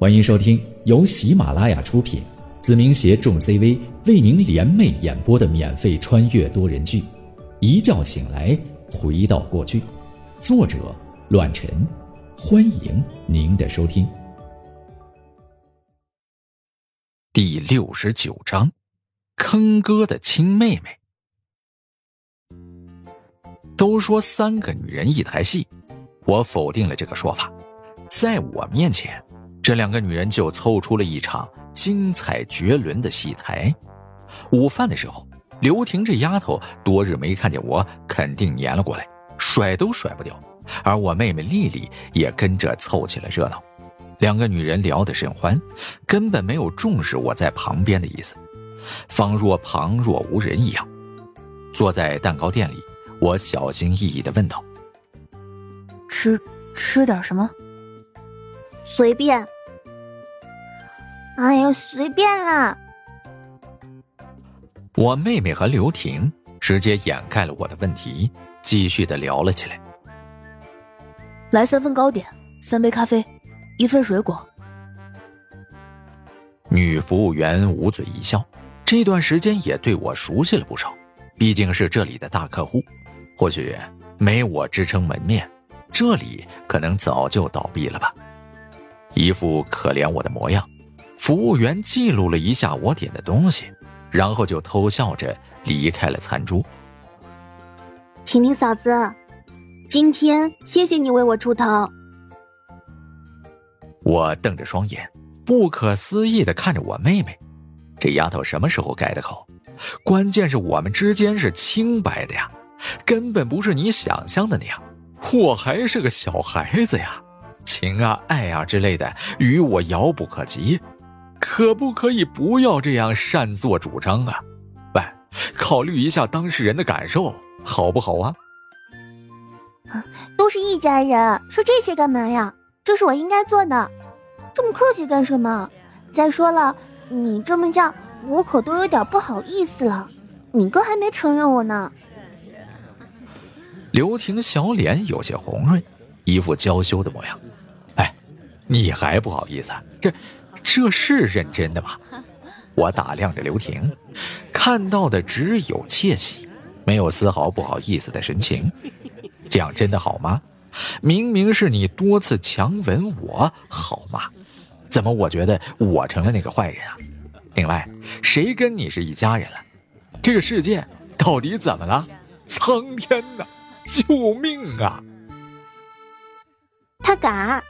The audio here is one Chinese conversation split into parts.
欢迎收听由喜马拉雅出品，子明携众 CV 为您联袂演播的免费穿越多人剧《一觉醒来回到过去》，作者：乱臣。欢迎您的收听。第六十九章，坑哥的亲妹妹。都说三个女人一台戏，我否定了这个说法，在我面前。这两个女人就凑出了一场精彩绝伦的戏台。午饭的时候，刘婷这丫头多日没看见我，肯定粘了过来，甩都甩不掉。而我妹妹丽丽也跟着凑起了热闹。两个女人聊得甚欢，根本没有重视我在旁边的意思，仿若旁若无人一样。坐在蛋糕店里，我小心翼翼地问道：“吃吃点什么？随便。”哎呀，随便啦！我妹妹和刘婷直接掩盖了我的问题，继续的聊了起来。来三份糕点，三杯咖啡，一份水果。女服务员捂嘴一笑，这段时间也对我熟悉了不少，毕竟是这里的大客户。或许没我支撑门面，这里可能早就倒闭了吧。一副可怜我的模样。服务员记录了一下我点的东西，然后就偷笑着离开了餐桌。婷婷嫂子，今天谢谢你为我出头。我瞪着双眼，不可思议的看着我妹妹，这丫头什么时候改的口？关键是我们之间是清白的呀，根本不是你想象的那样。我还是个小孩子呀，情啊爱啊之类的，与我遥不可及。可不可以不要这样擅作主张啊？喂，考虑一下当事人的感受，好不好啊？都是一家人，说这些干嘛呀？这是我应该做的，这么客气干什么？再说了，你这么叫，我可都有点不好意思了。你哥还没承认我呢。刘婷小脸有些红润，一副娇羞的模样。哎，你还不好意思？这。这是认真的吗？我打量着刘婷，看到的只有窃喜，没有丝毫不好意思的神情。这样真的好吗？明明是你多次强吻我，好吗？怎么我觉得我成了那个坏人啊？另外，谁跟你是一家人了？这个世界到底怎么了？苍天呐，救命啊！他敢。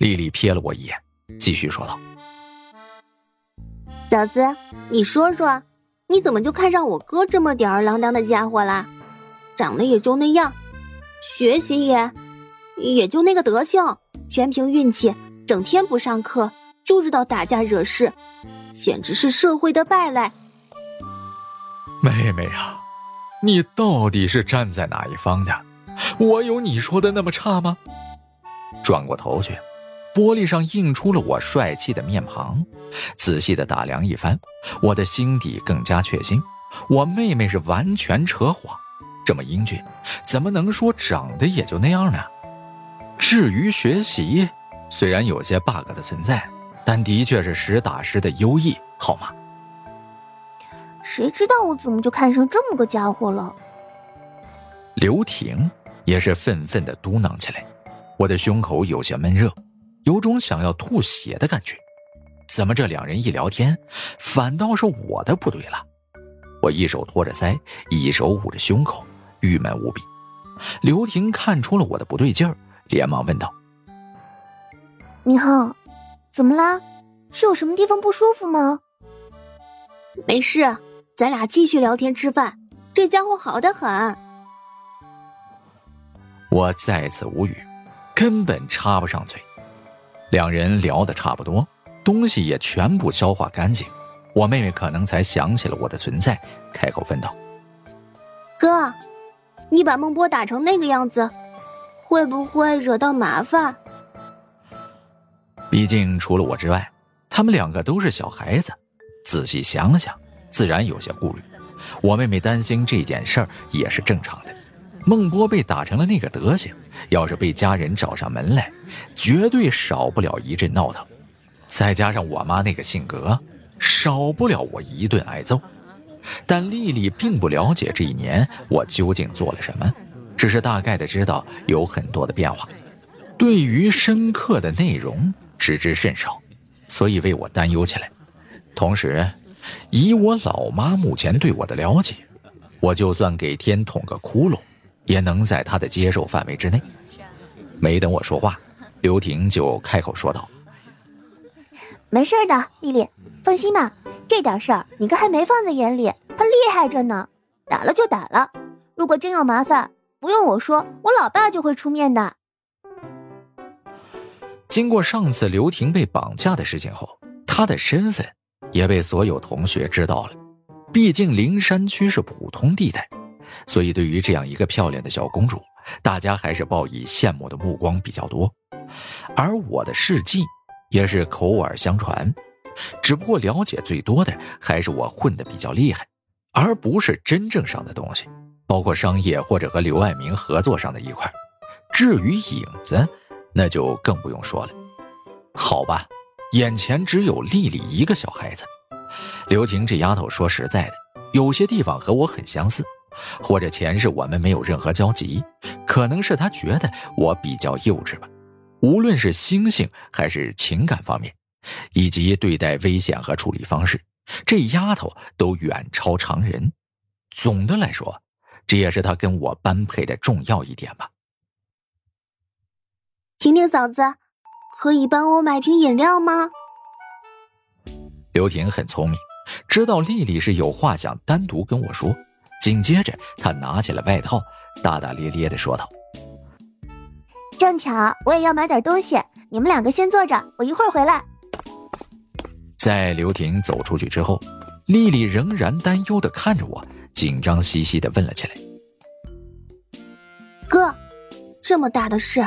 丽丽瞥了我一眼，继续说道：“嫂子，你说说，你怎么就看上我哥这么吊儿郎当的家伙啦？长得也就那样，学习也也就那个德行，全凭运气，整天不上课，就知道打架惹事，简直是社会的败类。”妹妹啊，你到底是站在哪一方的？我有你说的那么差吗？转过头去。玻璃上映出了我帅气的面庞，仔细的打量一番，我的心底更加确信，我妹妹是完全扯谎。这么英俊，怎么能说长得也就那样呢？至于学习，虽然有些 bug 的存在，但的确是实打实的优异，好吗？谁知道我怎么就看上这么个家伙了？刘婷也是愤愤的嘟囔起来，我的胸口有些闷热。有种想要吐血的感觉，怎么这两人一聊天，反倒是我的不对了？我一手托着腮，一手捂着胸口，郁闷无比。刘婷看出了我的不对劲儿，连忙问道：“你好，怎么啦？是有什么地方不舒服吗？”“没事，咱俩继续聊天吃饭。这家伙好的很。”我再次无语，根本插不上嘴。两人聊得差不多，东西也全部消化干净，我妹妹可能才想起了我的存在，开口问道：“哥，你把孟波打成那个样子，会不会惹到麻烦？”毕竟除了我之外，他们两个都是小孩子，仔细想想，自然有些顾虑。我妹妹担心这件事儿也是正常的。孟波被打成了那个德行，要是被家人找上门来，绝对少不了一阵闹腾。再加上我妈那个性格，少不了我一顿挨揍。但丽丽并不了解这一年我究竟做了什么，只是大概的知道有很多的变化，对于深刻的内容知之甚少，所以为我担忧起来。同时，以我老妈目前对我的了解，我就算给天捅个窟窿，也能在他的接受范围之内。没等我说话，刘婷就开口说道：“没事的，丽丽，放心吧。”这点事儿你哥还没放在眼里，他厉害着呢。打了就打了，如果真有麻烦，不用我说，我老爸就会出面的。经过上次刘婷被绑架的事情后，他的身份也被所有同学知道了。毕竟灵山区是普通地带，所以对于这样一个漂亮的小公主，大家还是报以羡慕的目光比较多。而我的事迹也是口耳相传。只不过了解最多的还是我混得比较厉害，而不是真正上的东西，包括商业或者和刘爱明合作上的一块。至于影子，那就更不用说了。好吧，眼前只有丽丽一个小孩子。刘婷这丫头说实在的，有些地方和我很相似，或者前世我们没有任何交集，可能是他觉得我比较幼稚吧。无论是心性还是情感方面。以及对待危险和处理方式，这丫头都远超常人。总的来说，这也是他跟我般配的重要一点吧。婷婷嫂子，可以帮我买瓶饮料吗？刘婷很聪明，知道丽丽是有话想单独跟我说。紧接着，他拿起了外套，大大咧咧的说道：“正巧我也要买点东西，你们两个先坐着，我一会儿回来。”在刘婷走出去之后，丽丽仍然担忧的看着我，紧张兮兮的问了起来：“哥，这么大的事，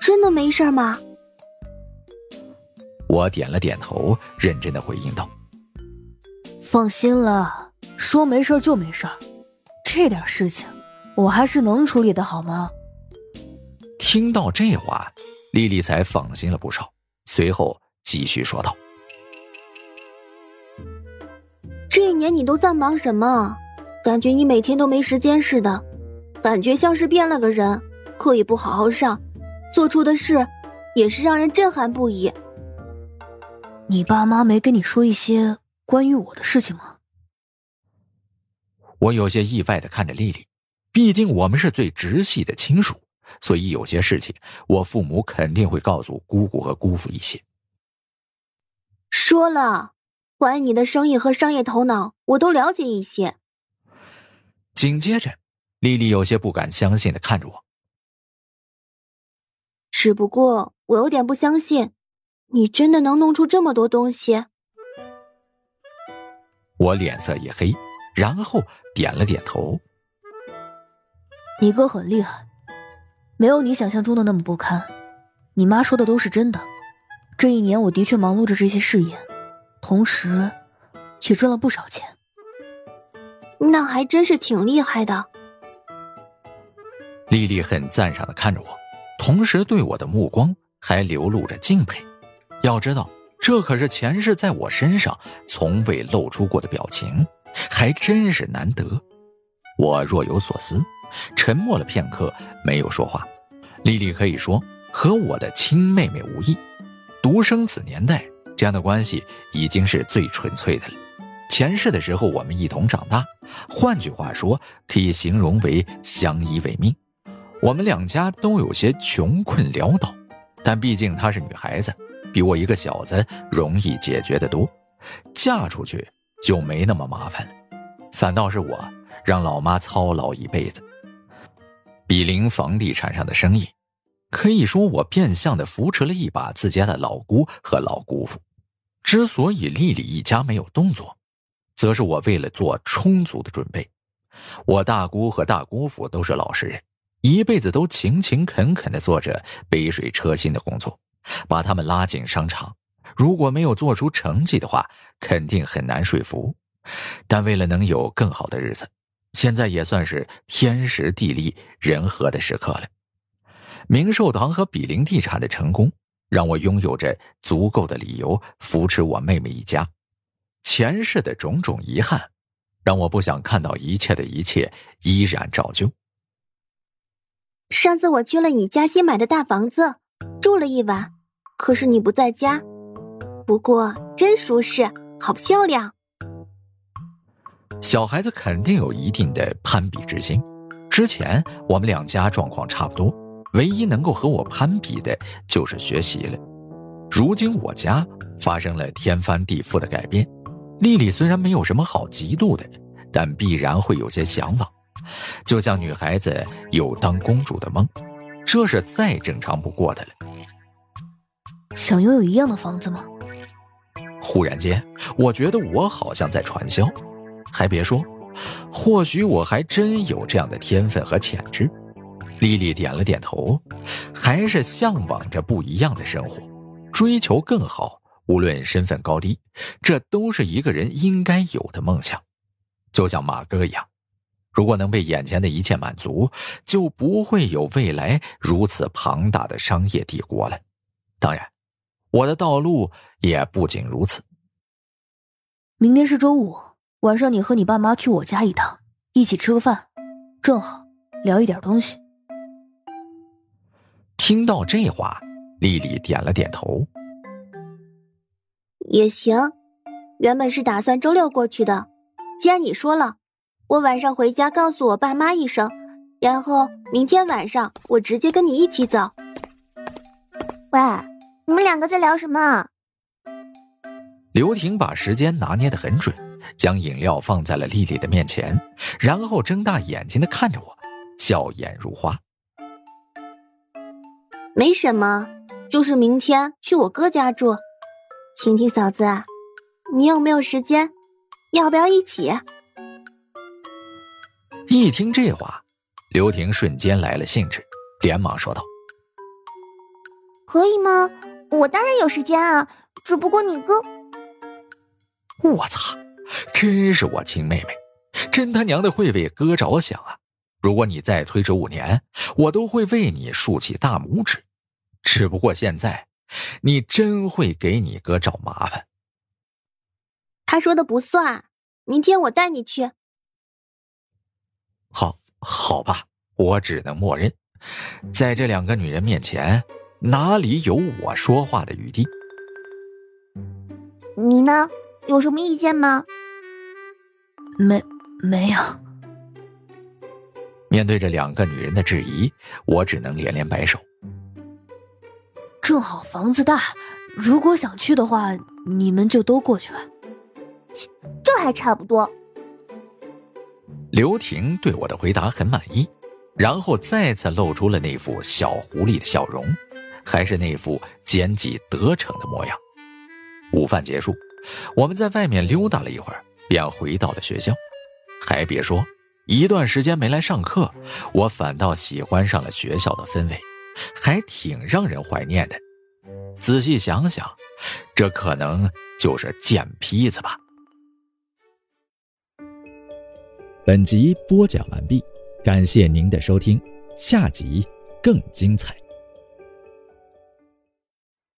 真的没事吗？”我点了点头，认真的回应道：“放心了，说没事就没事，这点事情我还是能处理的，好吗？”听到这话，丽丽才放心了不少，随后继续说道。这一年你都在忙什么？感觉你每天都没时间似的，感觉像是变了个人，课也不好好上，做出的事也是让人震撼不已。你爸妈没跟你说一些关于我的事情吗？我有些意外的看着丽丽，毕竟我们是最直系的亲属，所以有些事情我父母肯定会告诉姑姑和姑父一些。说了。关于你的生意和商业头脑，我都了解一些。紧接着，丽丽有些不敢相信的看着我。只不过我有点不相信，你真的能弄出这么多东西。我脸色一黑，然后点了点头。你哥很厉害，没有你想象中的那么不堪。你妈说的都是真的。这一年，我的确忙碌着这些事业。同时，也赚了不少钱。那还真是挺厉害的。丽丽很赞赏的看着我，同时对我的目光还流露着敬佩。要知道，这可是前世在我身上从未露出过的表情，还真是难得。我若有所思，沉默了片刻，没有说话。丽丽可以说和我的亲妹妹无异，独生子年代。这样的关系已经是最纯粹的了。前世的时候，我们一同长大，换句话说，可以形容为相依为命。我们两家都有些穷困潦倒，但毕竟她是女孩子，比我一个小子容易解决的多，嫁出去就没那么麻烦了。反倒是我让老妈操劳一辈子。比邻房地产上的生意，可以说我变相的扶持了一把自家的老姑和老姑父。之所以丽丽一家没有动作，则是我为了做充足的准备。我大姑和大姑父都是老实人，一辈子都勤勤恳恳的做着杯水车薪的工作，把他们拉进商场。如果没有做出成绩的话，肯定很难说服。但为了能有更好的日子，现在也算是天时地利人和的时刻了。明寿堂和比邻地产的成功，让我拥有着足够的理由扶持我妹妹一家。前世的种种遗憾，让我不想看到一切的一切依然照旧。上次我去了你家新买的大房子，住了一晚，可是你不在家。不过真舒适，好漂亮。小孩子肯定有一定的攀比之心。之前我们两家状况差不多，唯一能够和我攀比的就是学习了。如今我家发生了天翻地覆的改变，丽丽虽然没有什么好嫉妒的，但必然会有些向往。就像女孩子有当公主的梦，这是再正常不过的了。想拥有一样的房子吗？忽然间，我觉得我好像在传销。还别说，或许我还真有这样的天分和潜质。丽丽点了点头，还是向往着不一样的生活，追求更好。无论身份高低，这都是一个人应该有的梦想。就像马哥一样，如果能被眼前的一切满足，就不会有未来如此庞大的商业帝国了。当然，我的道路也不仅如此。明天是周五。晚上你和你爸妈去我家一趟，一起吃个饭，正好聊一点东西。听到这话，丽丽点了点头。也行，原本是打算周六过去的，既然你说了，我晚上回家告诉我爸妈一声，然后明天晚上我直接跟你一起走。喂，你们两个在聊什么？刘婷把时间拿捏的很准。将饮料放在了丽丽的面前，然后睁大眼睛的看着我，笑眼如花。没什么，就是明天去我哥家住。婷婷嫂子，你有没有时间？要不要一起？一听这话，刘婷瞬间来了兴致，连忙说道：“可以吗？我当然有时间啊，只不过你哥……我操！”真是我亲妹妹，真他娘的会为哥着想啊！如果你再推迟五年，我都会为你竖起大拇指。只不过现在，你真会给你哥找麻烦。他说的不算，明天我带你去。好，好吧，我只能默认，在这两个女人面前，哪里有我说话的余地？你呢？有什么意见吗？没，没有。面对着两个女人的质疑，我只能连连摆手。正好房子大，如果想去的话，你们就都过去吧。这还差不多。刘婷对我的回答很满意，然后再次露出了那副小狐狸的笑容，还是那副奸计得逞的模样。午饭结束，我们在外面溜达了一会儿。便回到了学校，还别说，一段时间没来上课，我反倒喜欢上了学校的氛围，还挺让人怀念的。仔细想想，这可能就是贱坯子吧。本集播讲完毕，感谢您的收听，下集更精彩。